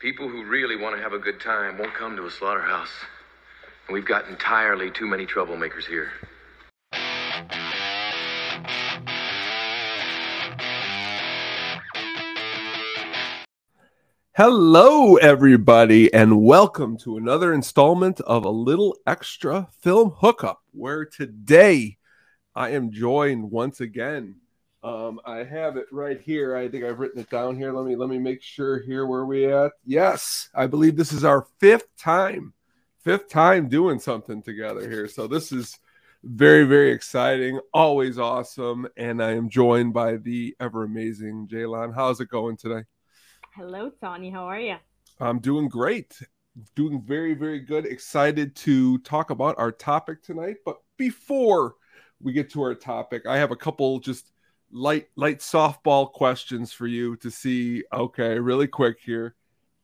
People who really want to have a good time won't come to a slaughterhouse. And we've got entirely too many troublemakers here. Hello, everybody, and welcome to another installment of a little extra film hookup. Where today I am joined once again. Um, I have it right here. I think I've written it down here. Let me let me make sure here where we at. Yes, I believe this is our fifth time, fifth time doing something together here. So this is very very exciting, always awesome, and I am joined by the ever amazing Jalan. How's it going today? Hello, Tony. How are you? I'm doing great. Doing very, very good. Excited to talk about our topic tonight. But before we get to our topic, I have a couple just light, light softball questions for you to see. Okay, really quick here.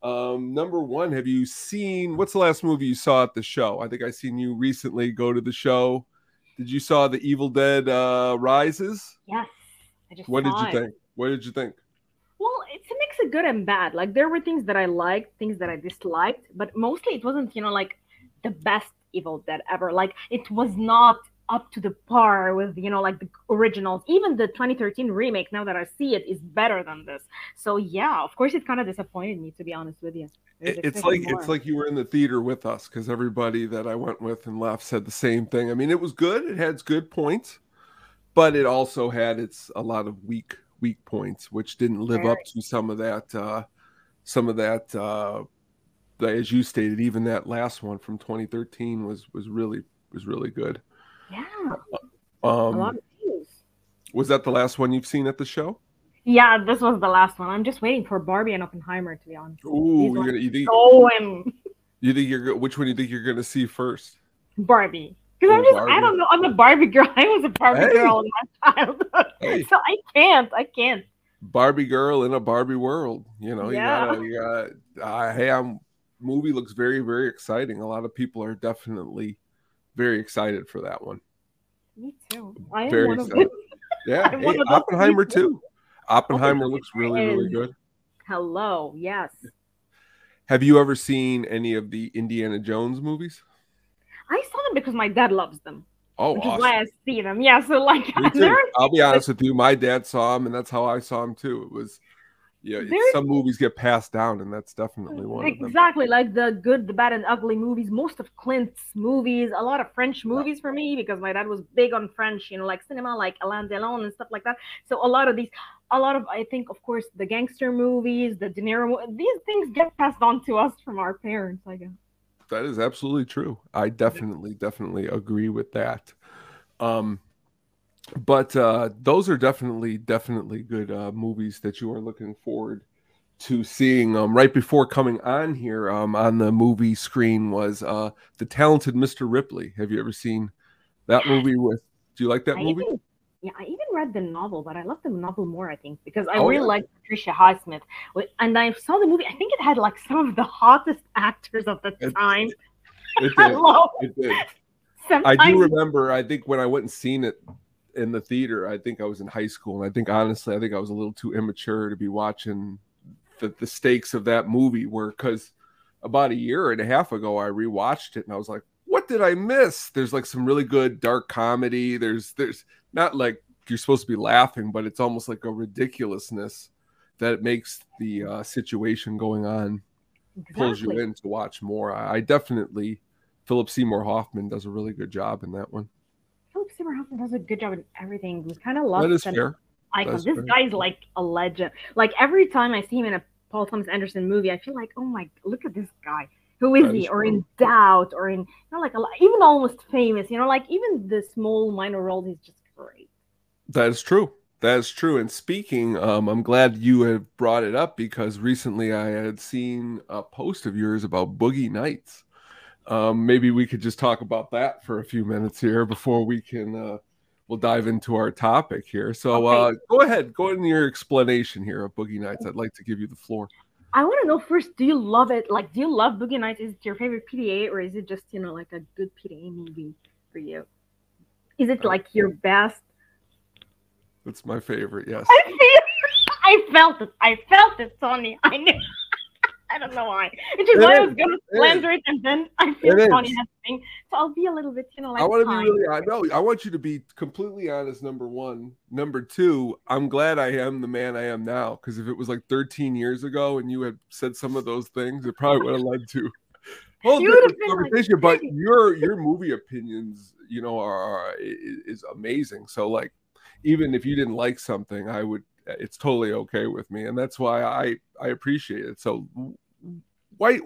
Um, number one, have you seen what's the last movie you saw at the show? I think I seen you recently go to the show. Did you saw the Evil Dead uh Rises? Yes. I just What did you it. think? What did you think? Well, it's a mix of good and bad. Like there were things that I liked, things that I disliked, but mostly it wasn't, you know, like the best Evil Dead ever. Like it was not up to the par with, you know, like the originals. Even the 2013 remake, now that I see it, is better than this. So yeah, of course, it kind of disappointed me to be honest with you. I was It- it's like expecting it's like you were in the theater with us because everybody that I went with and left said the same thing. I mean, it was good; it had good points, but it also had its a lot of weak weak points, which didn't live up to some of that uh, some of that. Uh, that, as you stated, even that last one from 2013 was was really was really good. Yeah, a Um, lot of views. was that the last one you've seen at the show? Yeah, this was the last one. I'm just waiting for Barbie and Oppenheimer to be on. Ooh, you're gonna, you think So am you think you're which one do you think you're gonna see first? Barbie. Because Oh, I'm just, Barbie. I don't know. I'm a Barbie girl. I was a Barbie Hey. girl in my childhood. Hey. So I can't. I can't. Barbie girl in a Barbie world. You know, Yeah. you gotta, you gotta uh, hey, I'm movie looks very, very exciting. A lot of people are definitely very excited for that one. Me too. I am Very one of excited. them. Yeah, hey, of Oppenheimer too. Oppenheimer looks really, really good. Hello. Yes. Have you ever seen any of the Indiana Jones movies? I saw them because my dad loves them, Oh, which is awesome. why I see them. Yeah. So like. I'll be honest with you. My dad saw them, and that's how I saw them too. It was, yeah. some movies get passed down, and that's definitely one of them. exactly like the good, the bad, and ugly movies. Most of Clint's movies, a lot of French movies for me because my dad was big on French, you know, like cinema, like Alain Delon and stuff like that. So a lot of these, a lot of I think, of course, the gangster movies, the De Niro, these things get passed on to us from our parents. I guess. That is absolutely true. I definitely, definitely agree with that. Um, but uh, those are definitely, definitely good uh, movies that you are looking forward to seeing. Um, right before coming on here, um, on the movie screen was uh, the talented Mr. Ripley. Have you ever seen that movie? With do you like that I movie? even, yeah, I even read the novel, but I love the novel more, I think, because I Oh, really yeah? like Patricia Highsmith. And I saw the movie. I think it had like some of the hottest actors of the It- time. It did. Hello. It did. I do remember. I think when I went and seen it in the theater, I think I was in high school, and I think honestly, I think I was a little too immature to be watching the, the stakes of that movie. Were because about a year and a half ago, I rewatched it, and I was like, "What did I miss?" There's like some really good dark comedy. There's there's not like you're supposed to be laughing, but it's almost like a ridiculousness that makes the uh, situation going on pulls you in to watch more. I, I definitely Philip Seymour Hoffman does a really good job in that one. Seymour Hoffman does a good job in everything. We kind of That lost is an fair. icon. That's This fair. guy is like a legend. Like every time I see him in a Paul Thomas Anderson movie, I feel like, oh my, look at this guy. Who is That he? is Or in doubt, or in you know, like a, even almost famous. You know, like even the small minor role, he's just great. That is true. That is true. And speaking, um, I'm glad you have brought it up because recently I had seen a post of yours about Boogie Nights. Um, maybe we could just talk about that for a few minutes here before we can uh, we'll dive into our topic here. So uh, go ahead, go into your explanation here of Boogie Nights. I'd like to give you the floor. I want to know first, do you love it? Like, do you love Boogie Nights? Is it your favorite PTA, or is it just you know like a good PTA movie for you? Is it Uh, like your best? That's my favorite. Yes. I feel, I felt it. I felt it, Tony. I knew. I don't know why. Which is why I was gonna slander it, and then I feel It funny is. thing. So I'll be a little bit, you know, like I want to be really. I know. I want you to be completely honest. Number one. Number two. I'm glad I am the man I am now. Because if it was like 13 years ago and you had said some of those things, it probably would have led to whole You different been like, conversation. but your your movie opinions, you know, are, are is amazing. So like, even if you didn't like something, I would. It's totally okay with me, and that's why I I appreciate it. So why?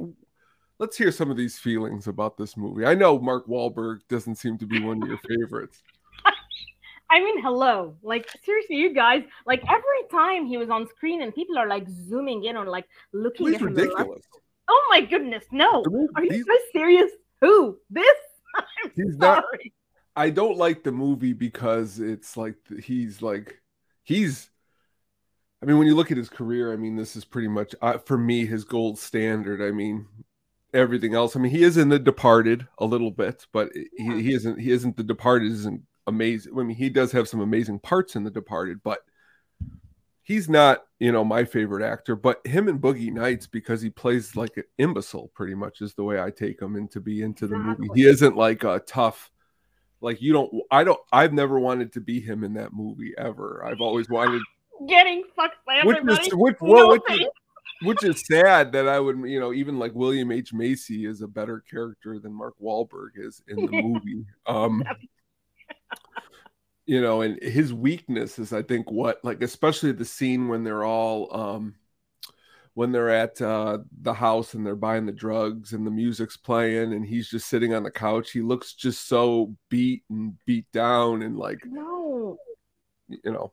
Let's hear some of these feelings about this movie. I know Mark Wahlberg doesn't seem to be one of your favorites. I mean, hello. Like seriously, you guys. Like every time he was on screen, and people are like zooming in on like looking He's at him. ridiculous. Oh my goodness, no! Are you guys serious? Who? This? I'm He's not- I don't like the movie because it's like he's like he's. I mean, when you look at his career, I mean, this is pretty much uh, for me his gold standard. I mean, everything else. I mean, he is in The Departed a little bit, but Yeah. he, he isn't. He isn't. The Departed isn't amazing. I mean, he does have some amazing parts in The Departed, but he's not, you know, my favorite actor. But him and Boogie Nights because he plays like an imbecile, pretty much is the way I take him into be into the movie. He isn't like a tough like you don't i don't i've never wanted to be him in that movie ever i've always wanted Getting fucked by which everybody. is which, well, which, is, which is sad that i would you know even like william h. Macy is a better character than mark Wahlberg is in the movie. Um you know and his weakness is i think what like especially the scene when they're all um when they're at uh the house and they're buying the drugs and the music's playing and he's just sitting on the couch he looks just so beat and beat down and like No, you know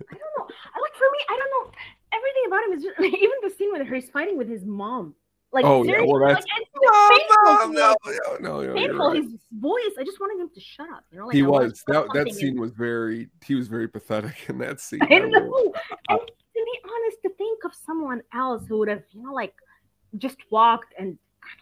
I don't know. Like for me, I don't know. Everything about him is just even the scene where he's fighting with his mom. Like Oh, yeah, well, that's- it's so painful. to me. no, no, no, no, painful. right. His voice. I just wanted him to shut up. You know, like he I was that that scene in- was very he was very pathetic in that scene I I know. And to be honest, to think of someone else who would have, you know, like just walked and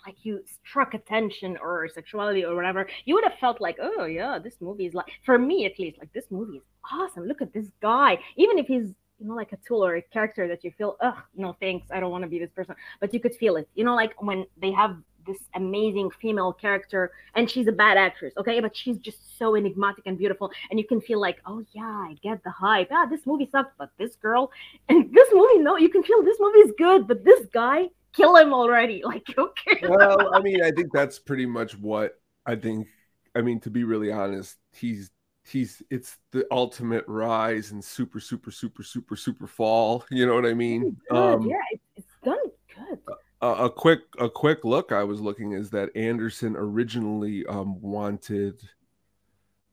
like you struck attention or sexuality or whatever, you would have felt like, oh yeah, this movie is like for me at least, like this movie is awesome. Look at this guy. Even if he's you know like a tool or a character that you feel, ugh, no thanks, I don't want to be this person. But you could feel it. You know, like when they have this amazing female character and she's a bad actress, okay, but she's just so enigmatic and beautiful, and you can feel like, oh yeah, I get the hype. Ah, this movie sucked, but this girl and this movie, no, you can feel this movie is good, but this guy, kill him already. Like, okay. well i mean i think that's pretty much what i think i mean to be really honest he's he's it's the ultimate rise and super super super super super fall you know what i mean Good, um yeah, it's, it's done good. a, a quick a quick look I was looking is that Anderson originally um, wanted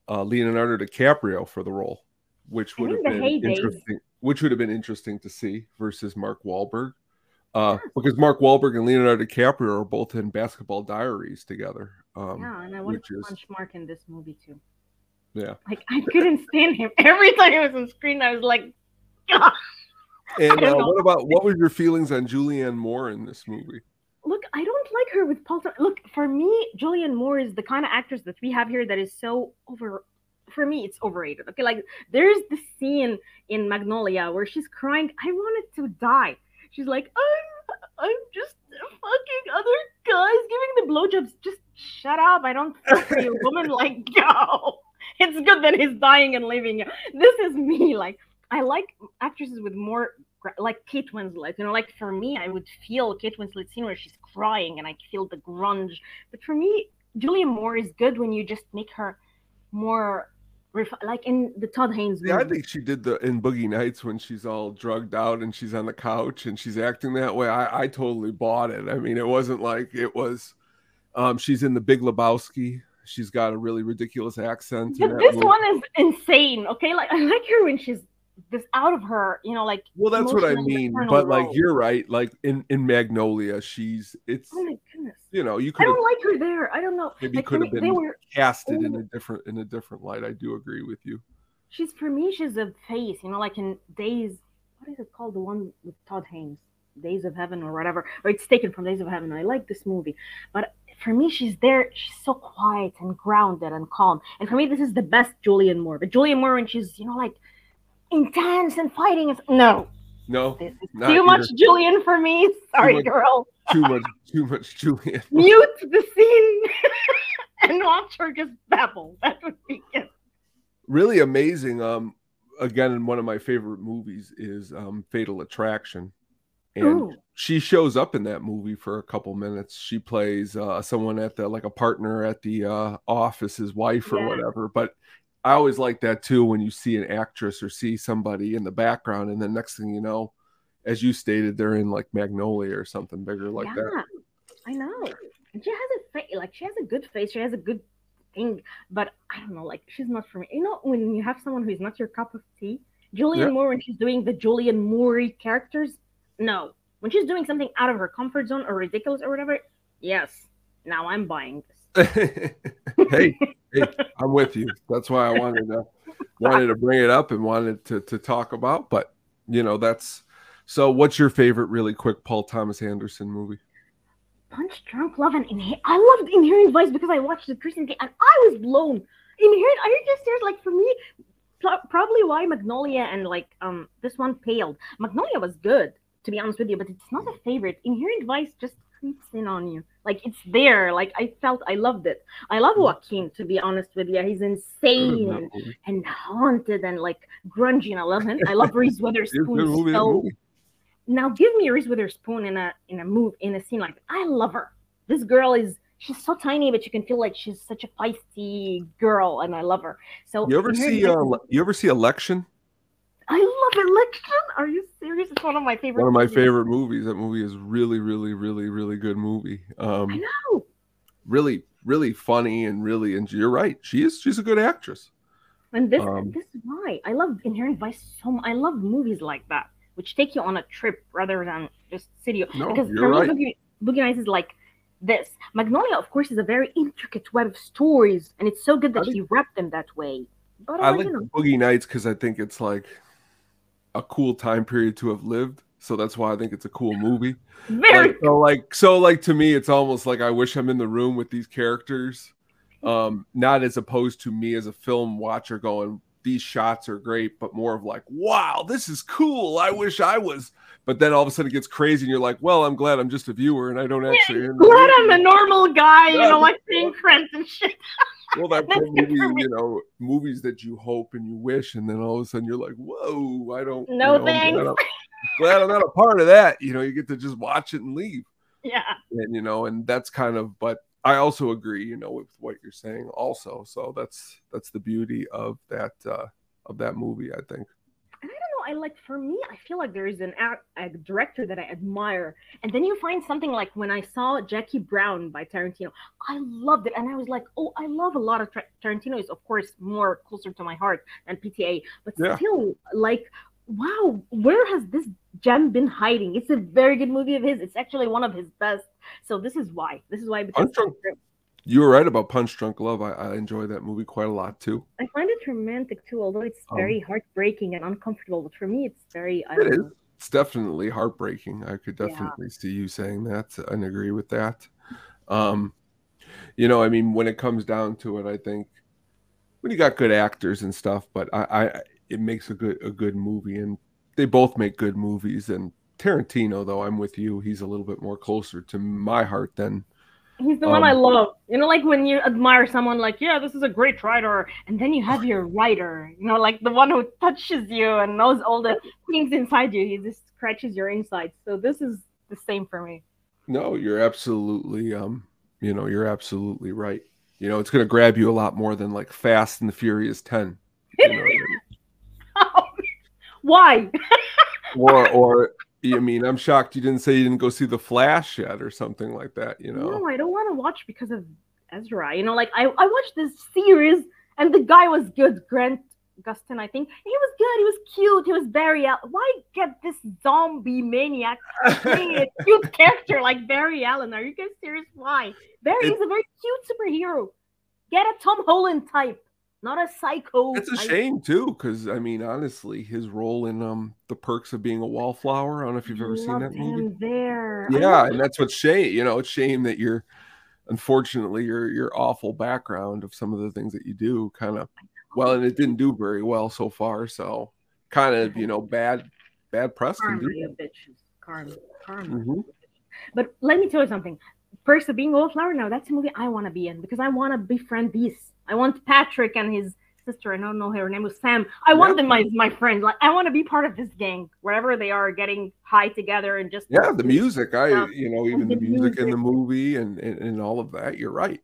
uh, Leonardo DiCaprio for the role, which would have been interesting. Which would have been interesting to see versus Mark Wahlberg, uh, because Mark Wahlberg and Leonardo DiCaprio are both in Basketball Diaries together. Um, yeah, and I wanted to is- punch Mark in this movie too. yeah. Like, I couldn't stand him. Every time he was on screen, I was like, God. And uh, what about what were your feelings on Julianne Moore in this movie? Look, I don't like her with Paul. Look, for me, Julianne Moore is the kind of actress that we have here that is so over. For me, it's overrated. Okay, like there's the scene in Magnolia where she's crying. I wanted to die. She's like, I'm, I'm just fucking other guys giving the blowjobs. Just shut up. I don't feel for you, woman. Like, go. It's good that he's dying and leaving you. This is me. Like, I like actresses with more like Kate Winslet. You know, like for me, I would feel Kate Winslet scene where she's crying and I feel the grunge. But for me, Julia Moore is good when you just make her more like in the Todd Haynes movie. Yeah, I think she did the in Boogie Nights when she's all drugged out and she's on the couch and she's acting that way. I, I totally bought it. I mean, it wasn't like it was. Um, she's in the Big Lebowski. She's got a really ridiculous accent. but this movie. one is insane. Okay, like I like her when she's this out of her. You know, like Well, that's what I mean. But like you're right. Like in in Magnolia, she's it's oh my goodness. you know you I could have don't like her there. I don't know. maybe like, could have been they were casted in oh. a different in a different light. I do agree with you. she's for me she's a face you know like in days what is it called the one with todd haynes days of heaven or whatever or it's taken from days of heaven i like this movie but for me she's there she's so quiet and grounded and calm and for me this is the best julianne moore but julianne moore when she's you know like intense and fighting is no No, This is Not too much. Julianne for me. Sorry, much- girl. too much, too much Julianne. Mute the scene and watch her just babble. That would be good. Really amazing. Um, again, one of my favorite movies is um Fatal Attraction, and Ooh. she shows up in that movie for a couple minutes. She plays uh someone at the like a partner at the uh office, his wife or Yeah. whatever. But I always like that too when you see an actress or see somebody in the background, and then next thing you know, as you stated, they're in like Magnolia or something bigger like yeah, that. I know. And she has a face, like she has a good face. She has a good thing, but I don't know, like she's not for me. You know, when you have someone who's not your cup of tea, Julianne Yeah. Moore when she's doing the Julianne Moore characters, no. When she's doing something out of her comfort zone or ridiculous or whatever, yes. Now I'm buying this. hey, hey, I'm with you. That's why I wanted to wanted to bring it up and wanted to to talk about. But you know, that's so. What's your favorite, really quick, Paul Thomas Anderson movie? Punch Drunk Love and Inher- I loved Inherent Vice because I watched it recently and I was blown. Inherent, are you just serious? Like for me, pro- probably why Magnolia and like um this one paled. Magnolia was good, to be honest with you, but it's not a favorite. Inherent Vice just creeps in on you. Like it's there. Like I felt I loved it. I love Joaquin, to be honest with you. He's insane and, and haunted and like grungy, and I love him. I love Reese Witherspoon. good movie, that so now give me Reese Witherspoon in a in a move in a scene like. I love her. This girl is she's so tiny, but you can feel like she's such a feisty girl, and I love her. So You ever see? Uh, you ever see Election? I love Election. Are you serious? It's one of my favorite. One of my movies. favorite movies. That movie is really, really, really, really good movie. Um, I know. really, really funny and really. And you're right. She is. She's a good actress. And this Um, this is why I love Inherent Vice so much. I love movies like that, which take you on a trip rather than just sit you. No, because you're right. Boogie, Boogie Nights is like this. Magnolia, of course, is a very intricate web of stories, and it's so good that I think- he wrapped them that way. But I uh, like you know, Boogie Nights because I think it's like a cool time period to have lived. So that's why I think it's a cool movie. very Like, so like so like to me, it's almost like I wish I'm in the room with these characters. Um, not as opposed to me as a film watcher going, these shots are great, but more of like, wow, this is cool. I wish I was. But then all of a sudden it gets crazy, and you're like, well, I'm glad I'm just a viewer and I don't actually. glad I'm a normal guy, you know, like paying rent and shit. well, that movie, you know, movies that you hope and you wish, and then all of a sudden you're like, whoa, I don't. you No know, thanks. glad I'm- glad I'm not a part of that. You know, you get to just watch it and leave, Yeah. and you know, and that's kind of. But I also agree, you know, with what you're saying, also. So that's that's the beauty of that uh of that movie, I think. I don't know, I like for me, I feel like there is an act, a director that I admire, and then you find something like when I saw Jackie Brown by Tarantino, I loved it, and I was like, oh, I love a lot of Tar- Tarantino. Is of course more closer to my heart than PTA, but Yeah. still, like, wow, where has this gem been hiding? It's a very good movie of his. It's actually one of his best. So this is why. This is why because You were right about Punch Drunk Love. I, I enjoy that movie quite a lot too. I find it romantic too, although it's Um, very heartbreaking and uncomfortable. But for me, it's very. I It is. It's definitely heartbreaking. I could Yeah. definitely see you saying that and agree with that. Um, you know, I mean, when it comes down to it, I think when you got good actors and stuff, but I, I it makes a good a good movie, and they both make good movies. And Tarantino, though, I'm with you. He's a little bit more closer to my heart than He's the one I Um, love. You know, like when you admire someone, like, yeah, this is a great writer, and then you have your writer, you know, like the one who touches you and knows all the things inside you. He just scratches your insides. So this is the same for me. No, you're absolutely um, you know, you're absolutely right. You know, it's gonna grab you a lot more than like Fast and the Furious 10. You know what I mean? Why? or or I mean, I'm shocked you didn't say you didn't go see the Flash yet or something like that. You know, No, I don't want to watch because of Ezra. You know, like I, I watched this series and the guy was good, Grant Gustin, I think. He was good, he was cute, he was Barry Allen. Uh, why get this zombie maniac playing a cute character like Barry Allen? Are you guys serious? Why? Barry is a very cute superhero. Get a Tom Holland type, not a psycho. it's a shame too, because I mean, honestly, his role in um the Perks of Being a Wallflower. I don't know if you've ever seen that movie. there. Yeah, and that's what's shame. You know, it's shame that you're unfortunately your your awful background of some of the things that you do kind of well, and it didn't do very well so far. So kind of you know bad bad press Karma, you bitches. Karma. Karma. Mhm. But let me tell you something. First, of being a Wallflower now, that's a movie I want to be in because I want to befriend Beast. I want Patrick and his sister. I don't know her name was Sam. I want them as my friend. Like I want to be part of this gang wherever they are, getting high together and just Yeah, the music. I, Yeah. you know, even the the music in the movie and, and and all of that. You're right.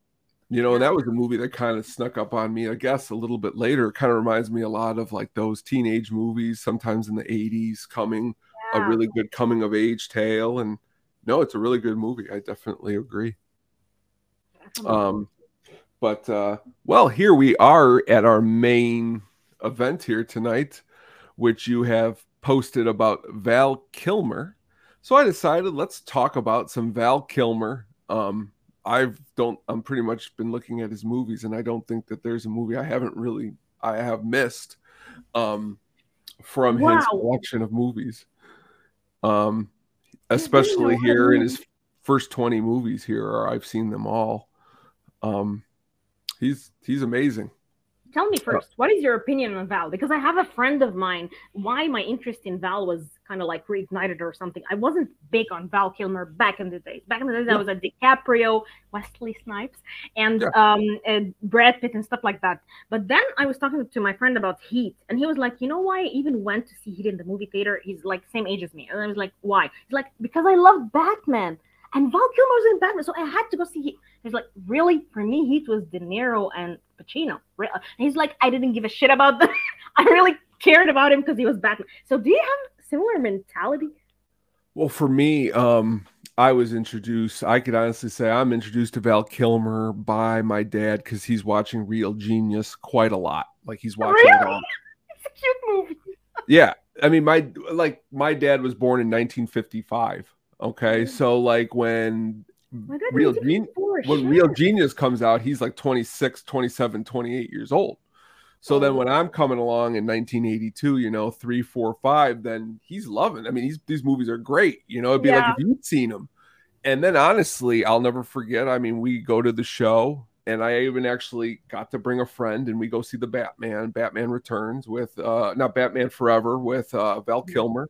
You know, and that was a movie that kind of snuck up on me. I guess a little bit later. It kind of reminds me a lot of like those teenage movies, sometimes in the '80s, coming a really good coming of age tale. And no, it's a really good movie. I definitely agree. Um, but uh, well, here we are at our main event here tonight, which you have posted about Val Kilmer. So I decided let's talk about some Val Kilmer. Um, I've don't I'm pretty much been looking at his movies, and I don't think that there's a movie I haven't really I have missed um, from his collection of movies. Um, especially a lot of here in his first 20 movies here, or I've seen them all. Um, he's he's amazing. Tell me first, what is your opinion on Val? Because I have a friend of mine. Why my interest in Val was kind of like reignited or something. I wasn't big on Val Kilmer back in the days. Back in the days, I was a DiCaprio, Wesley Snipes, and Yeah. um, and Brad Pitt and stuff like that. But then I was talking to my friend about Heat, and he was like, "You know why I even went to see Heat in the movie theater? He's like same age as me." And I was like, "Why?" He's like, "Because I love Batman." And Val Kilmer was in Batman, so I had to go see Heat. He's like, really? For me, Heat was De Niro and Pacino. And he's like, I didn't give a shit about that. I really cared about him because he was Batman. So do you have similar mentality? Well, for me, um, I was introduced. I could honestly say I'm introduced to Val Kilmer by my dad because he's watching Real Genius quite a lot. Like he's watching it all. It's a cute movie. Yeah, I mean, my like my dad was born in 1955. Okay, so like when God, Real 1954, when shit. Real Genius comes out, he's like 26, 27, 28 years old. So then Oh. when I'm coming along in 1982, you know, three, four, five, then he's loving. I mean, he's, these movies are great. You know, it'd be Yeah. like if you'd seen them. And then honestly, I'll never forget. I mean, we go to the show, and I even actually got to bring a friend, and we go see the Batman, Batman Returns with uh not Batman Forever with uh Val Kilmer.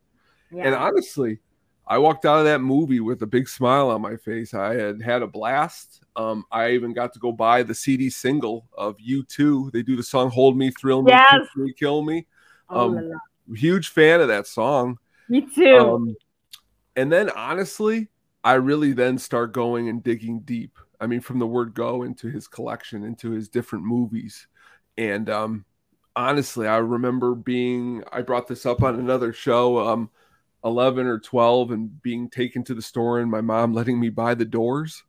Yeah. And honestly, I walked out of that movie with a big smile on my face. I had had a blast. Um, I even got to go buy the CD single of U2. They do the song "Hold Me, Thrill Me, Yes. Kiss Me, Kill Me." oh, um, la. Huge fan of that song. Me too. Um, and then honestly, I really then start going and digging deep. I mean, from the word go into his collection, into his different movies. And um, honestly, I remember being, I brought this up on another show, um, 11 or 12, and being taken to the store and my mom letting me buy the doors.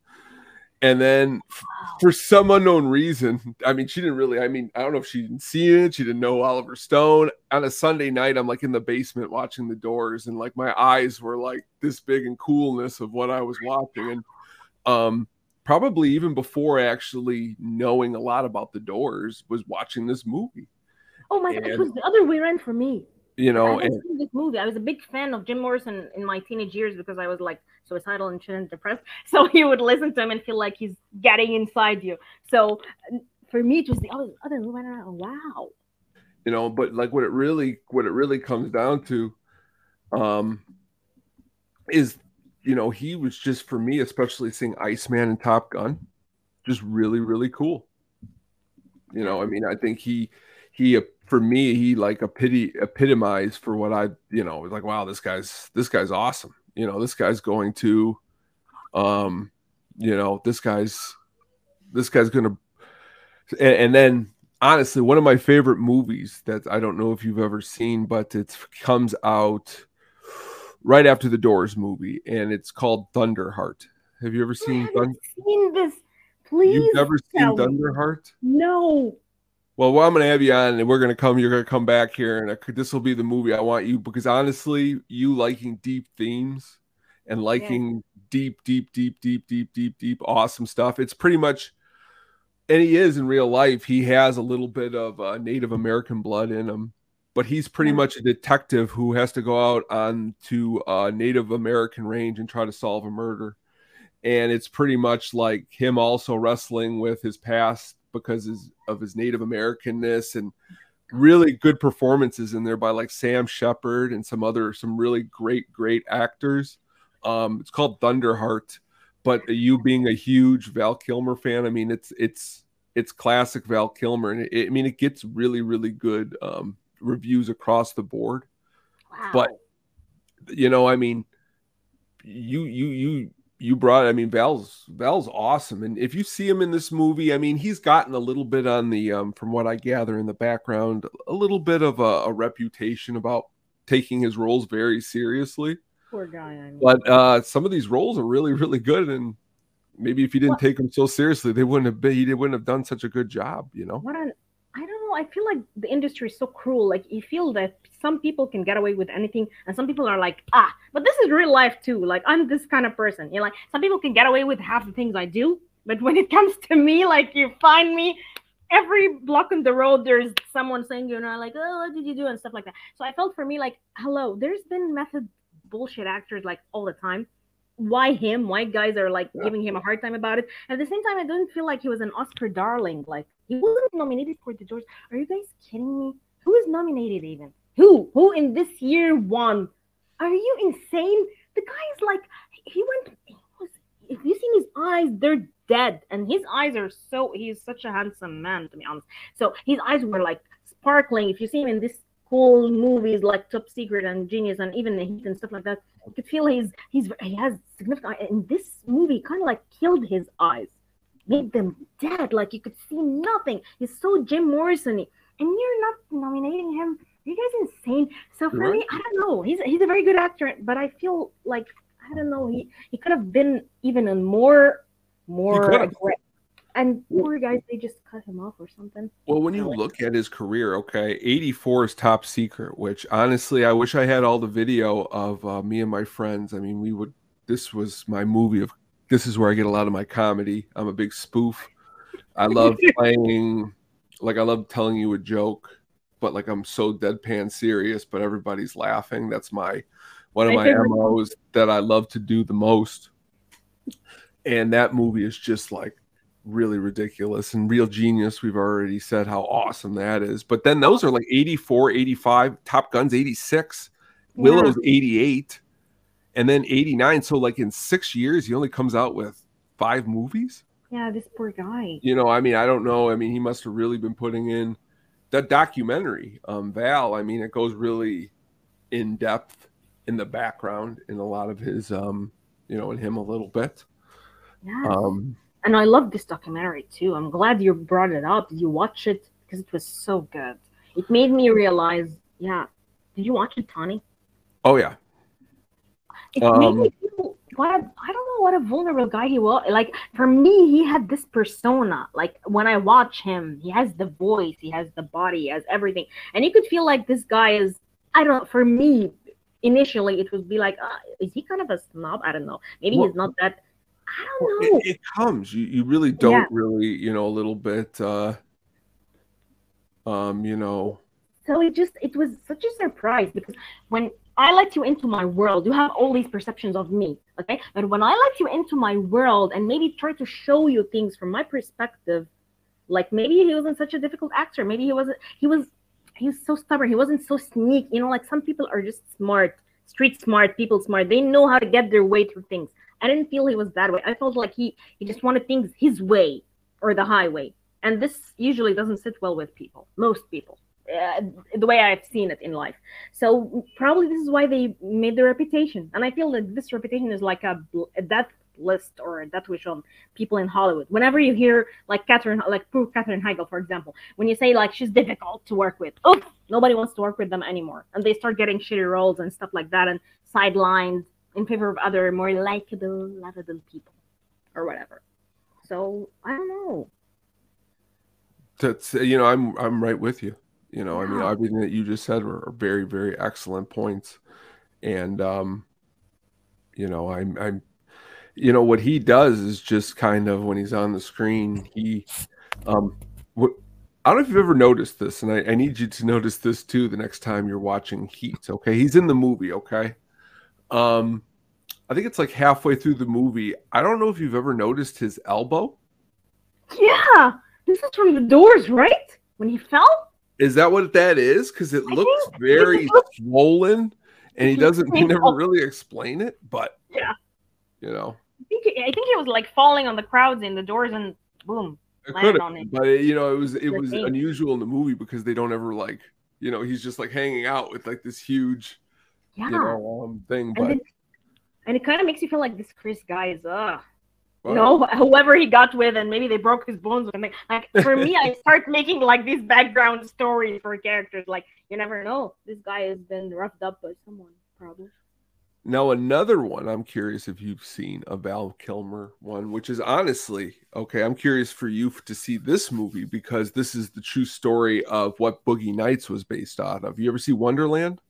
And then f- for some unknown reason, I mean, she didn't really, I mean, I don't know if she didn't see it. She didn't know Oliver Stone. On a Sunday night, I'm like in the basement watching the doors, and like my eyes were like this big and coolness of what I was watching. And um, probably even before actually knowing a lot about the doors, was watching this movie, oh my God, it was the other way around for me. You know, I and this movie. I was a big fan of Jim Morrison in my teenage years because I was like suicidal and and depressed. So you would listen to him and feel like he's getting inside you. So for me, it was the other other way around. Wow. you know but like what it really what it really comes down to um is you know he was just for me especially seeing iceman and top gun just really really cool you know i mean i think he he for me he like a pity epitomized for what i you know was like wow this guy's this guy's awesome you know this guy's going to um you know this guy's this guy's gonna and, and then honestly one of my favorite movies that i don't know if you've ever seen but it comes out right after the doors movie and it's called thunderheart have you ever seen haven't Thun- seen this. Please. you've never seen thunderheart No. Well, well, I'm going to have you on, and we're going to come. You're going to come back here, and I this will be the movie I want you because honestly, you liking deep themes and liking deep, deep, deep, deep, deep, deep, deep, awesome stuff. It's pretty much, and he is in real life. He has a little bit of uh, Native American blood in him, but he's pretty Yeah. much a detective who has to go out on to a Native American range and try to solve a murder. And it's pretty much like him also wrestling with his past because his, of his Native Americanness and really good performances in there by like Sam Shepard and some other some really great great actors. Um, it's called Thunderheart, but you being a huge Val Kilmer fan, I mean it's it's it's classic Val Kilmer, and it, I mean it gets really really good um, reviews across the board. Wow. But you know, I mean, you you you you brought i mean val's val's awesome and if you see him in this movie i mean he's gotten a little bit on the um from what i gather in the background a little bit of a, a reputation about taking his roles very seriously Poor guy. I mean. but uh some of these roles are really really good and maybe if he didn't Well- take them so seriously they wouldn't have been he wouldn't have done such a good job you know what an I don't know. I feel like the industry is so cruel. Like you feel that some people can get away with anything, and some people are like, ah, but this is real life too. Like I'm this kind of person. You know, like some people can get away with half the things I do, but when it comes to me, like you find me every block on the road, there's someone saying, you know, like, oh, what did you do and stuff like that. So I felt for me like, hello, there's been method bullshit actors like all the time. Why him? Why guys are like Yeah. giving him a hard time about it? At the same time, I didn't feel like he was an Oscar darling. Like he wasn't nominated for the George. Are you guys kidding me? Who is nominated even? Who? Who in this year won? Are you insane? The guy is like he went. He was. If you seen his eyes, they're dead, and his eyes are so. He's such a handsome man, to be honest. So his eyes were like sparkling. If you see him in this cool movies like Top Secret and Genius and even The Heat and stuff like that, you could feel he's he's he has significant. In this movie, kind of like killed his eyes, made them dead. Like you could see nothing. He's so Jim Morrison, and you're not nominating him. Are you guys insane? So for me, I don't know. He's he's a very good actor, but I feel like I don't know. He he could have been even a more more aggressive. And poor guys, they just cut him off or something. Well, when you look at his career, okay, 84 is top secret, which honestly, I wish I had all the video of uh, me and my friends. I mean, we would, this was my movie of, this is where I get a lot of my comedy. I'm a big spoof. I love playing, like, I love telling you a joke, but like, I'm so deadpan serious, but everybody's laughing. That's my, one of My my MOs that I love to do the most. And that movie is just like, really ridiculous and real genius. We've already said how awesome that is. But then those are like 84 85 top guns 86 willow's 88 and then 89 so like in six years he only comes out with five movies? Yeah, this poor guy. you know i mean i don't know. I mean he must have really been putting in that documentary um val. I mean it goes really in depth in the background in a lot of his um you know in him a little bit. Yeah. um and I love this documentary too. I'm glad you brought it up. Did you watch it? Because it was so good. It made me realize, yeah. Did you watch it, Tony? oh yeah It made Um, me feel what a, I don't know what a vulnerable guy he was. Like for me, he had this persona. Like when I watch him, he has the voice, he has the body, he has everything, and you could feel like this guy is. I don't. Know. For me, initially, it would be like, uh, is he kind of a snob? I don't know. Maybe Well- he's not that. It, it comes. You you really don't Yeah. really, you know, a little bit uh um, you know, So it just it was such a surprise because when I let you into my world, you have all these perceptions of me, okay? But when I let you into my world and maybe try to show you things from my perspective, like maybe he wasn't such a difficult actor, maybe he wasn't he was he was so stubborn, he wasn't so sneak, you know, like some people are just smart, street smart, people smart, they know how to get their way through things. I didn't feel he was that way. I felt like he he just wanted things his way or the highway. And this usually doesn't sit well with people, most people uh, the way I've seen it in life. So probably this is why they made the reputation, and I feel that this reputation is like a, a death list or a death wish on people in Hollywood. Whenever you hear like Katherine, like poor Katherine Heigl, for example, when you say like she's difficult to work with, oh, nobody wants to work with them anymore, and they start getting shitty roles and stuff like that, and sidelined in favor of other more likable, lovable people, or whatever. So I don't know. that's you know, I'm I'm right with you. You know, I mean, everything that you just said were, are very, very excellent points. And um, you know, I'm I'm you know, what he does is just kind of when he's on the screen, he um what I don't know if you've ever noticed this, and I, I need you to notice this too the next time you're watching Heat. Okay. He's in the movie, okay? Um I think it's like halfway through the movie. I don't know if you've ever noticed his elbow. Yeah, this is from the doors, right? When he fell. Is that what that is? Because it I looks very it swollen, and he doesn't. He never really explain it, but Yeah. you know, I think I think he was like falling on the crowds in the doors and boom. it could on have. it. But it, you know, it was it was thing. unusual in the movie because they don't ever like. You know, he's just like hanging out with like this huge, Yeah. you know, um, thing. But, and it kind of makes you feel like this Chris guy is uh you know whoever he got with and maybe they broke his bones or. Like for me, I start making like these background stories for characters. Like you never know, this guy has been roughed up by someone probably. Now another one I'm curious if you've seen a Val Kilmer one, which is honestly okay. I'm curious for you to see this movie because this is the true story of what Boogie Nights was based out of. You ever see Wonderland?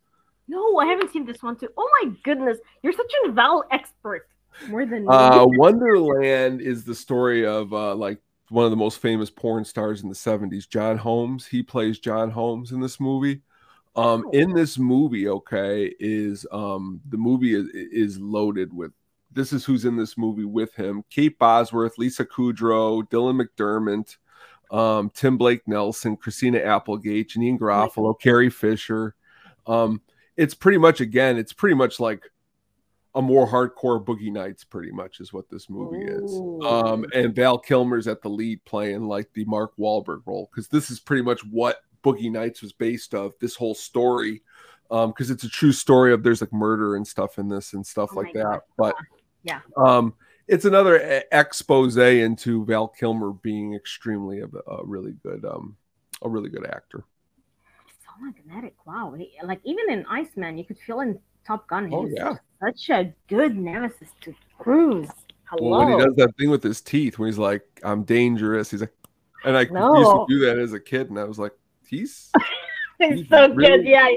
No, I haven't seen this one too. Oh my goodness, you're such a Val expert. More than me. Uh, Wonderland is the story of uh, like one of the most famous porn stars in the 70s, John Holmes. He plays John Holmes in this movie. Um, Oh. in this movie, okay, is um, the movie is, is loaded with this is who's in this movie with him Kate Bosworth, Lisa Kudrow, Dylan McDermott, um, Tim Blake Nelson, Christina Applegate, Janeane Garofalo, Carrie Fisher. Um, it's pretty much, again, it's pretty much like a more hardcore Boogie Nights, pretty much is what this movie is. Um, and Val Kilmer's at the lead playing like the Mark Wahlberg role because this is pretty much what Boogie Nights was based of. This whole story, um, because it's a true story of there's like murder and stuff in this and stuff Oh like that. God. But Yeah. um, it's another expose into Val Kilmer being extremely a, a really good um a really good actor. Magnetic. Wow. He- Like even in Iceman, you could feel in Top Gun. Oh, yeah. Such a good nemesis to Cruise. Hello. Well, when he does that thing with his teeth, when he's like, "I'm dangerous," he's like, and I used to do that as a kid, and I was like, he's He's he's so really- good. Yeah.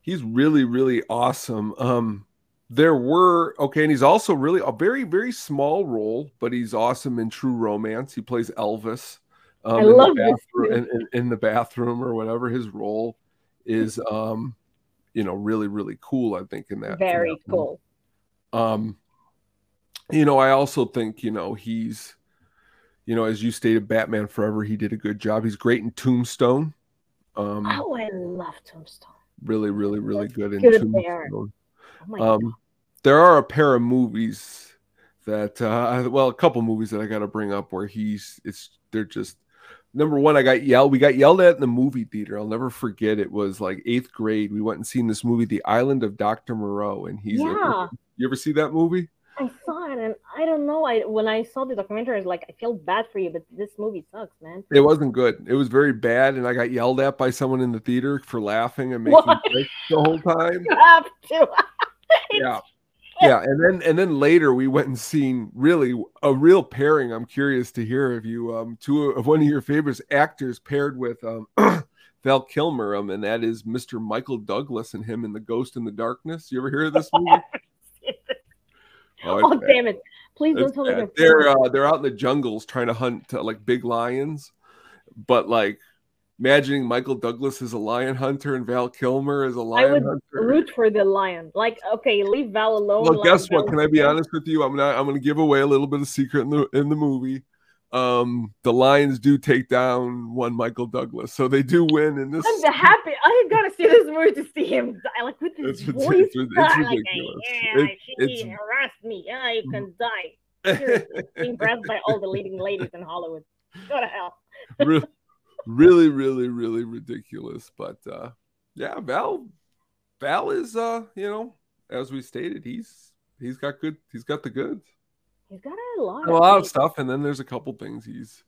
he's really really awesome um there were okay and he's also really a very very small role but he's awesome in true romance he plays elvis um, I in the love bathroom, in, in, in the bathroom or whatever his role is um you know really really cool i think in that in Very that movie. cool. um you know i also think you know he's you know as you stated batman forever he did a good job he's great in tombstone um Oh, I love Tombstone. really really really good in Good there. tombstone Oh my God. um, there are a pair of movies that, uh, well, a couple movies that I got to bring up where he's, it's, they're just, number one, I got yelled, we got yelled at in the movie theater. I'll never forget. It was like eighth grade. We went and seen this movie, The Island of Dr. Moreau. And he's, Yeah. you ever see that movie? I saw it, and I don't know. I when I saw the documentary, I was like, I feel bad for you, but this movie sucks, man. It wasn't good. It was very bad. And I got yelled at by someone in the theater for laughing and making jokes the whole time. You have to. yeah yeah and then and then later we went and seen really a real pairing. I'm curious to hear of you um two of one of your favorites actors paired with um val kilmer um and that is mr michael douglas and him in the ghost in the darkness. You ever hear of this movie? Oh, bad. damn it! Please don't tell me they're they're uh, they're out in the jungles trying to hunt uh, like big lions but like imagining michael douglas as a lion hunter and val kilmer as a lion I would hunter root for the lion. Like, okay, leave Val alone. Well, guess what? Val- Can I be honest with you? I'm not. I'm going to give away a little bit of secret in the in the movie. Um, the Lions do take down one Michael Douglas, so they do win in this. I'm the happy. I gotta see this movie to see him die. Like with his It's voice, it's rid- it's like, yeah, It- she it's- harassed me. Yeah, you can die. Seriously, being harassed by all the leading ladies in Hollywood. Go to hell. Re- really, really, really ridiculous. But uh, yeah, Val, Val is uh, you know, as we stated, he's he's got good. He's got the goods. He's got a lot. A lot of stuff, and then there's a couple things he's.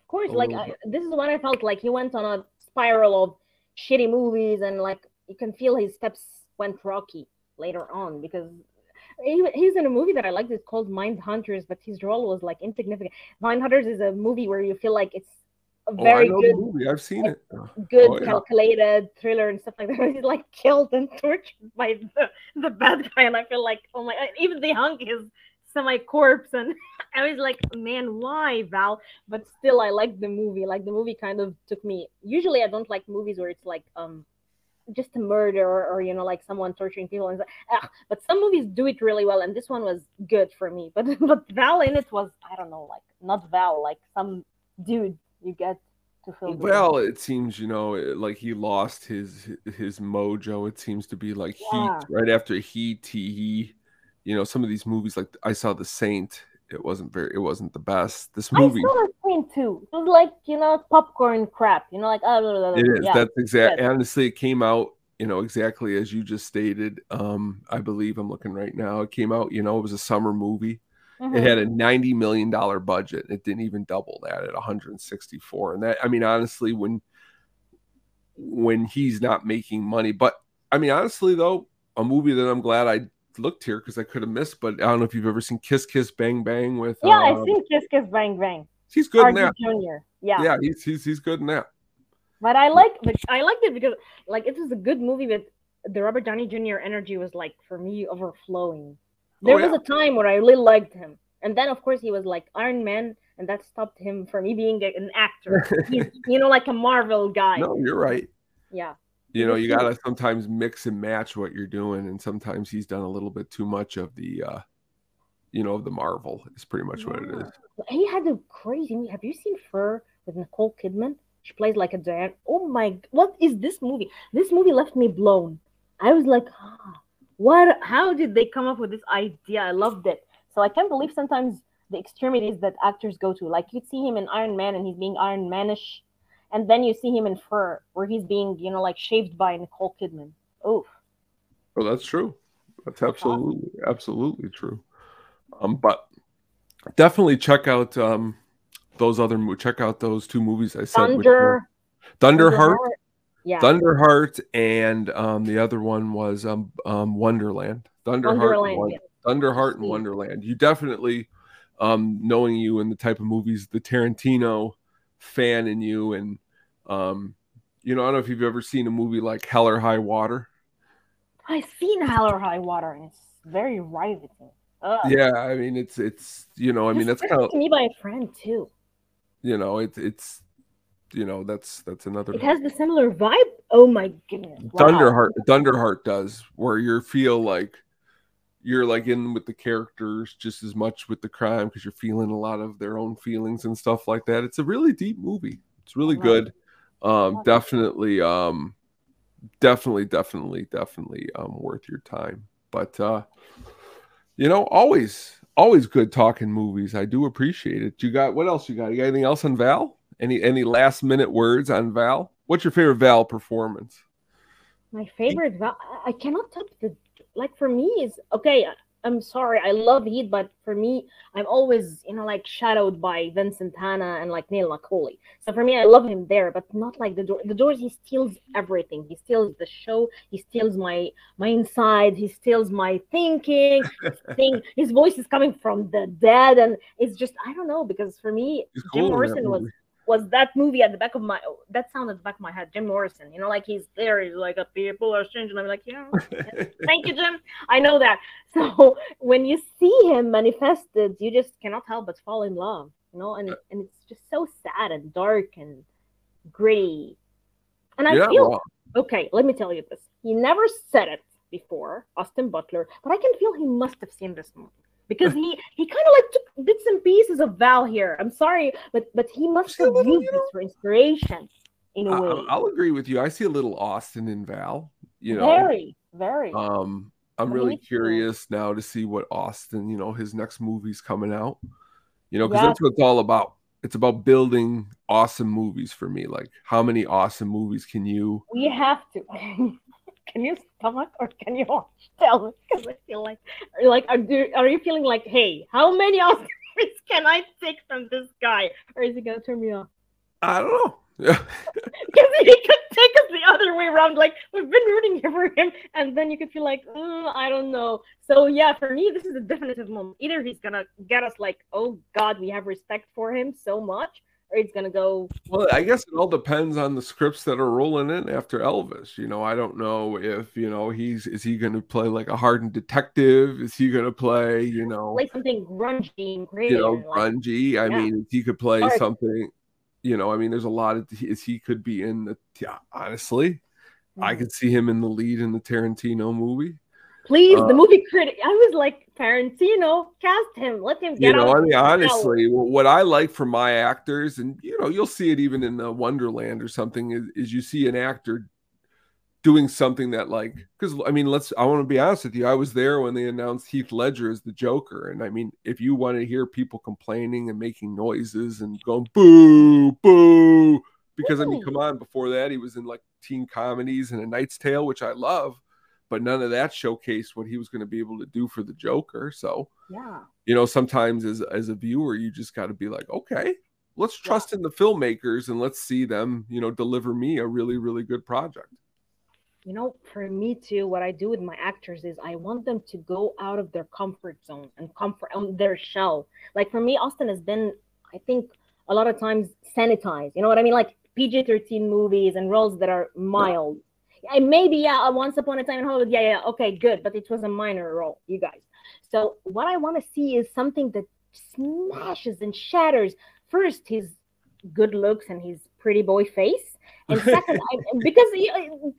Of course, like I, this is what I felt like. He went on a spiral of shitty movies, and like you can feel his steps went rocky later on because he, he's in a movie that I liked. It's called Mind Hunters, but his role was like insignificant. Mind Hunters is a movie where you feel like it's a Oh, very know good, the movie. I've seen it. good, Oh, yeah. calculated thriller and stuff like that. He's like killed and tortured by the, the bad guy, and I feel like oh my, even they hung his semi corpse, and I was like, man, why Val? But still, I liked the movie. Like the movie kind of took me. Usually, I don't like movies where it's like um just a murder or, or you know like someone torturing people and ah, but some movies do it really well and this one was good for me but but val in it was i don't know like not val like some dude you get to feel. Well, it seems you know like he lost his his mojo. It seems to be like Yeah. Heat right after Heat. He, he, you know, some of these movies like I saw The Saint. It wasn't very. It wasn't the best. This movie. I saw the scene too. It was like you know popcorn crap. You know, like oh, blah, blah, blah, It is. yeah. That's exact. yes. Honestly, it came out. You know exactly as you just stated. Um, I believe I'm looking right now. It came out. You know, it was a summer movie. Mhm. It had a ninety million dollar budget. It didn't even double that at 164. And that, I mean, honestly, when when he's not making money, but I mean, honestly, though, a movie that I'm glad I looked here because I could have missed. But I don't know if you've ever seen Kiss Kiss Bang Bang with. yeah, um, I seen Kiss Kiss Bang Bang. He's good in that. Jr. Yeah. Yeah, he's he's he's good in that. But I like, but I liked it because like it was a good movie, but the Robert Downey Jr. energy was like for me overflowing. There Oh, was a time where I really liked him, and then of course he was like Iron Man, and that stopped him from me being an actor. He's you know like a Marvel guy. No, you're right. Yeah. You know, you gotta sometimes mix and match what you're doing, and sometimes he's done a little bit too much of the, uh you know, of the Marvel. Is pretty much what it is. He had a crazy. Have you seen Fur with Nicole Kidman? She plays like a Diane. Oh my! What is this movie? This movie left me blown. I was like, ah, what? How did they come up with this idea? I loved it. So I can't believe sometimes the extremities that actors go to. Like you'd see him in Iron Man and he's being Iron Manish, and then you see him in Fur where he's being, you know, like shaved by Nicole Kidman. Oh, Well, that's true. That's absolutely absolutely true. Um, but definitely check out um those other check out those two movies I said. which were Thunder, Thunderheart, Yeah, Thunderheart, and um the other one was um um Wonderland. Thunderheart, and Wonderland. Yeah. Thunderheart and Wonderland. You definitely, um, knowing you and the type of movies, the Tarantino fan in you, and um, you know, I don't know if you've ever seen a movie like Hell or High Water. I've seen Hell or High Water, and it's very riveting. Ugh. Yeah, I mean, it's it's you know, I mean, that's It's kind of me by a friend too. you know, it's it's you know, that's that's another It has the similar vibe. Oh my goodness! Wow. Thunderheart. Thunderheart does where you feel like you're like in with the characters just as much with the crime because you're feeling a lot of their own feelings and stuff like that. It's a really deep movie. It's really Right. good. Um, Right. definitely, um, definitely, definitely, definitely um, worth your time. But uh, you know, always, always good talking movies. I do appreciate it. You got what else? You got? You got anything else on Val? Any any last minute words on Val? What's your favorite Val performance? My favorite. Val, I- cannot top the. Like for me is okay. I'm sorry. I love Heat, but for me, I'm always you know like shadowed by Vincent Hanna and like Neil McCauley. So for me, I love him there, but not like the door. The doors. He steals everything. He steals the show. He steals my my inside. He steals my thinking. thing. His voice is coming from the dead, and it's just I don't know because for me, He's Jim cool Morrison was. Was that movie at the back of my that sound at the back of my head. Jim Morrison, you know, like he's there. He's like, a people are strange, and I'm like, yeah, thank you, Jim. I know that. So when you see him manifested, you just cannot help but fall in love, you know, and uh. and it's just so sad and dark and gritty. And I yeah, feel okay. Let me tell you this. He never said it before, Austin Butler, but I can feel he must have seen this movie because he he kind of like took bits and pieces of Val here. I'm sorry, but but he must have well, used you this for inspiration in a I- way. I'll, I'll agree with you. I see a little Austin in Val. You know, very, very. um, I'm really too. curious now to see what Austin, you know, his next movie's coming out. You know, because Yeah. that's what it's all about. It's about building awesome movies for me. Like, how many awesome movies can you? we have to. can you stomach or can you tell? Because I feel like, like, are, you- are you feeling like, hey, how many Oscars can I take from this guy, or is he gonna turn me off? I don't know. Because he could take us the other way around. Like we've been rooting for him, and then you could feel like, "Mm, I don't know. So yeah, for me, this is a definitive moment. Either he's gonna get us like, oh God, we have respect for him so much, or it's gonna go. well, I guess it all depends on the scripts that are rolling in after Elvis. You know, I don't know if you know he's is he going to play like a hardened detective? Is he going to play you know Play something grungy and great. you know and, like, grungy? I yeah. mean, if he could play Or- something. You know, I mean, there's a lot of is he could be in the. Yeah, honestly, I could see him in the lead in the Tarantino movie. Please, Uh, the movie critic. I was like, Tarantino, cast him. Let him get you know, out. I mean, honestly, wh- what I like from my actors, and you know, you'll see it even in the Wonderland or something, is, is you see an actor doing something that, like, because I mean, let's. I want to be honest with you. I was there when they announced Heath Ledger as the Joker, and I mean, if you want to hear people complaining and making noises and going boo, boo, because I mean, come on, before that he was in like teen comedies and A Knight's Tale, which I love. But none of that showcased what he was going to be able to do for the Joker. So, Yeah. you know sometimes as as a viewer you just got to be like okay let's trust in the filmmakers and let's see them you know deliver me a really really good project You know, for me too, what I do with my actors is I want them to go out of their comfort zone and comfort on their shell. Like for me, Austin has been, I think, a lot of times sanitized. You know what I mean? Like PG 13 movies and roles that are mild. And maybe, yeah, once upon a time in Hollywood, yeah, yeah, okay, good. But it was a minor role, you guys. So what I want to see is something that smashes and shatters first his good looks and his pretty boy face. And second, I, because he-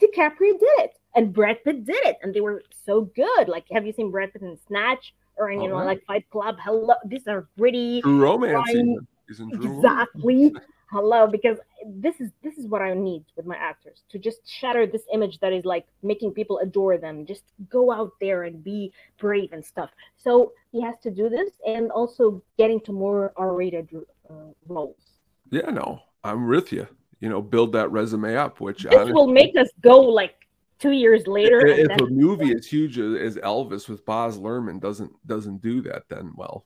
DiCaprio did it and Brad Pitt did it, and they were so good. Like, have you seen Brad Pitt in Snatch or in, you know, Alright. like Fight Club? Hello, these are pretty true romance Ryan- even. He's in True Romance. exactly. Hello, because this is this is what I need with my actors to just shatter this image that is like making people adore them. Just go out there and be brave and stuff. So he has to do this, and also getting to more R-rated uh, roles. yeah no i'm with you you know build that resume up which This honestly, will make us go like two years later. if, if a movie as huge as elvis with Baz Luhrmann doesn't doesn't do that then well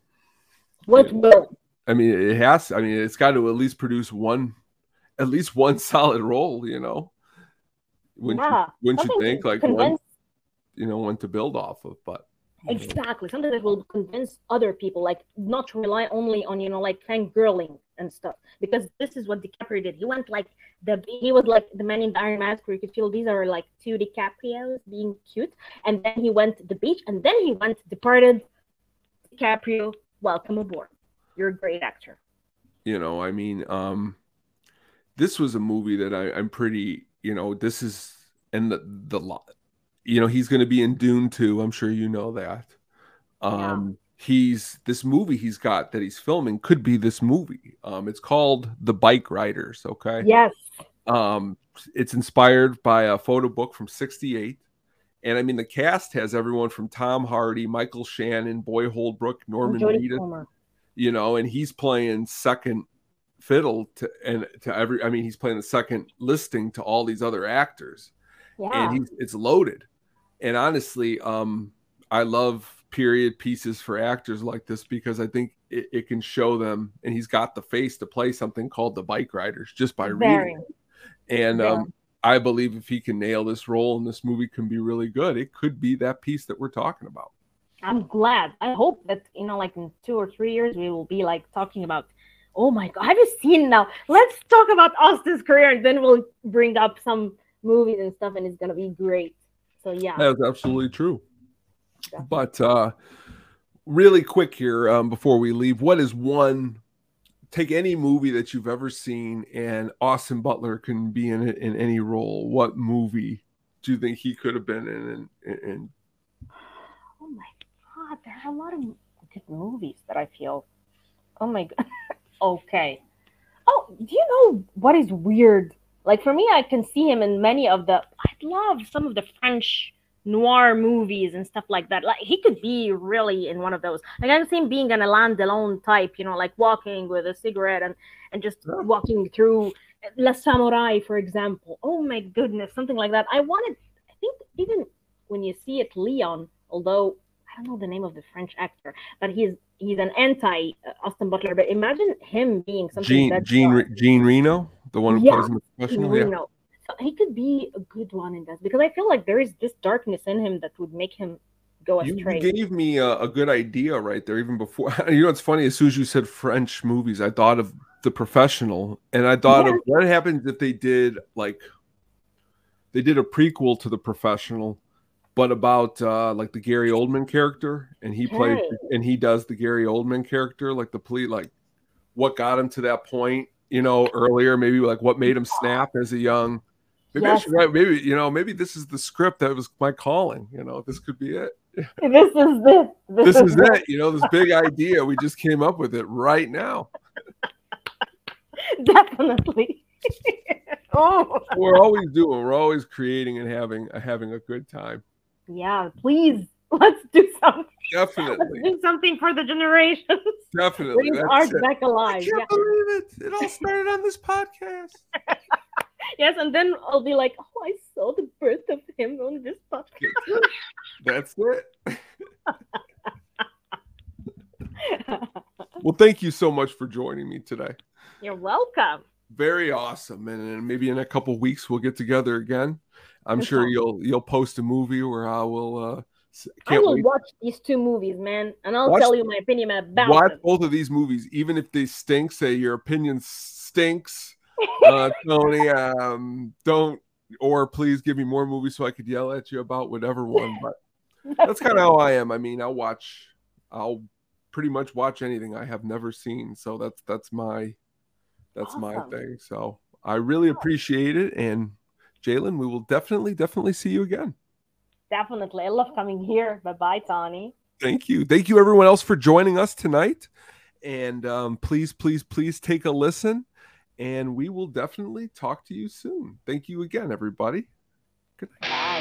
what will? I mean it has i mean it's got to at least produce one at least one solid role you know wouldn't yeah, you, wouldn't you think like one you know one to build off of but exactly something that will convince other people, like not to rely only on you know like fangirling and stuff. Because this is what DiCaprio did. He went like the he was like the man in the Iron Mask, where you could feel these are like two DiCaprios being cute, and then he went to the beach, and then he went departed. DiCaprio, welcome aboard. You're a great actor. you know i mean um this was a movie that I, i'm pretty you know this is and the the lot you know he's going to be in dune 2 i'm sure you know that. Um he's this movie he's got that he's filming could be this movie. Um it's called the bike riders okay? Yes, um it's inspired by a photo book from 68 and i mean the cast has everyone from tom hardy michael shannon boyd holbrook norman reedus. You know, and he's playing second fiddle to and to every I mean he's playing the second listing to all these other actors. Yeah, And he's it's loaded. And honestly, um I love period pieces for actors like this because I think it, it can show them and he's got the face to play something called the bike riders just by very. reading. it. And Yeah. um I believe if he can nail this role and this movie can be really good, it could be that piece that we're talking about. I'm glad. I hope that you know, like in two or three years, we will be like talking about. Oh my god, have you seen now? Let's talk about Austin's career, and then we'll bring up some movies and stuff, and it's gonna be great. So yeah, That's absolutely true. Definitely. But uh really quick here um, before we leave, what is one take any movie that you've ever seen and Austin Butler can be in it in any role? What movie do you think he could have been in? And, and oh my god, there are a lot of good movies that I feel. Oh my god. okay. Oh, do you know what is weird? Like for me, I can see him in many of the. I love some of the French noir movies and stuff like that. Like he could be really in one of those. Like I can see him being an Alain Delon type, you know, like walking with a cigarette and and just walking through La Samurai, for example. Oh my goodness, something like that. I wanted. I think even when you see it, Leon, although I don't know the name of the French actor, but he's he's an anti uh, Austin Butler. But imagine him being something Gene Gene Re- Jean Reno, the one who Yeah, plays in the professional. Yeah. Reno. So he could be a good one in that because I feel like there is this darkness in him that would make him go astray. you gave me a, a good idea right there, even before. You know, it's funny. As soon as you said French movies, I thought of The Professional, and I thought of what happens if they did like they did a prequel to The Professional, but about uh like the Gary Oldman character, and he plays Okay. and he does the Gary Oldman character, like the police, like what got him to that point, you know, earlier, maybe like what made him snap as a young Maybe Yes. I should write. Maybe you know. Maybe this is the script that was my calling. You know, this could be it. This is it. This is it. You know, this big idea. We just came up with it right now. Definitely. oh, We're always doing. We're always creating and having having a good time. Yeah. Please, let's do something. Let's Definitely. do something for the generations. Definitely. Bring That's art it. back I alive. can't Yeah. believe it. It all started on this podcast. Yes, and then I'll be like, oh, I saw the birth of him on this podcast. That's it. Well, thank you so much for joining me today. You're welcome. Very awesome, and, and maybe in a couple weeks we'll get together again. I'm sure sounds- you'll you'll post a movie where I will. Uh, I will wait. watch these two movies, man, and I'll Watch- tell you my opinion about Watch them. both of these movies, even if they stink. Say your opinion stinks, uh, Tony. Um, don't or please give me more movies so I could yell at you about whatever one. But that's kind of how I am. I mean, I'll watch. I'll pretty much watch anything I have never seen. So that's that's my that's my thing. So I really appreciate it. And Jalan, we will definitely definitely see you again. Definitely. I love coming here. Bye bye, Tony. Thank you. Thank you, everyone else, for joining us tonight. And um, please, please, please take a listen. And we will definitely talk to you soon. Thank you again, everybody. Good night.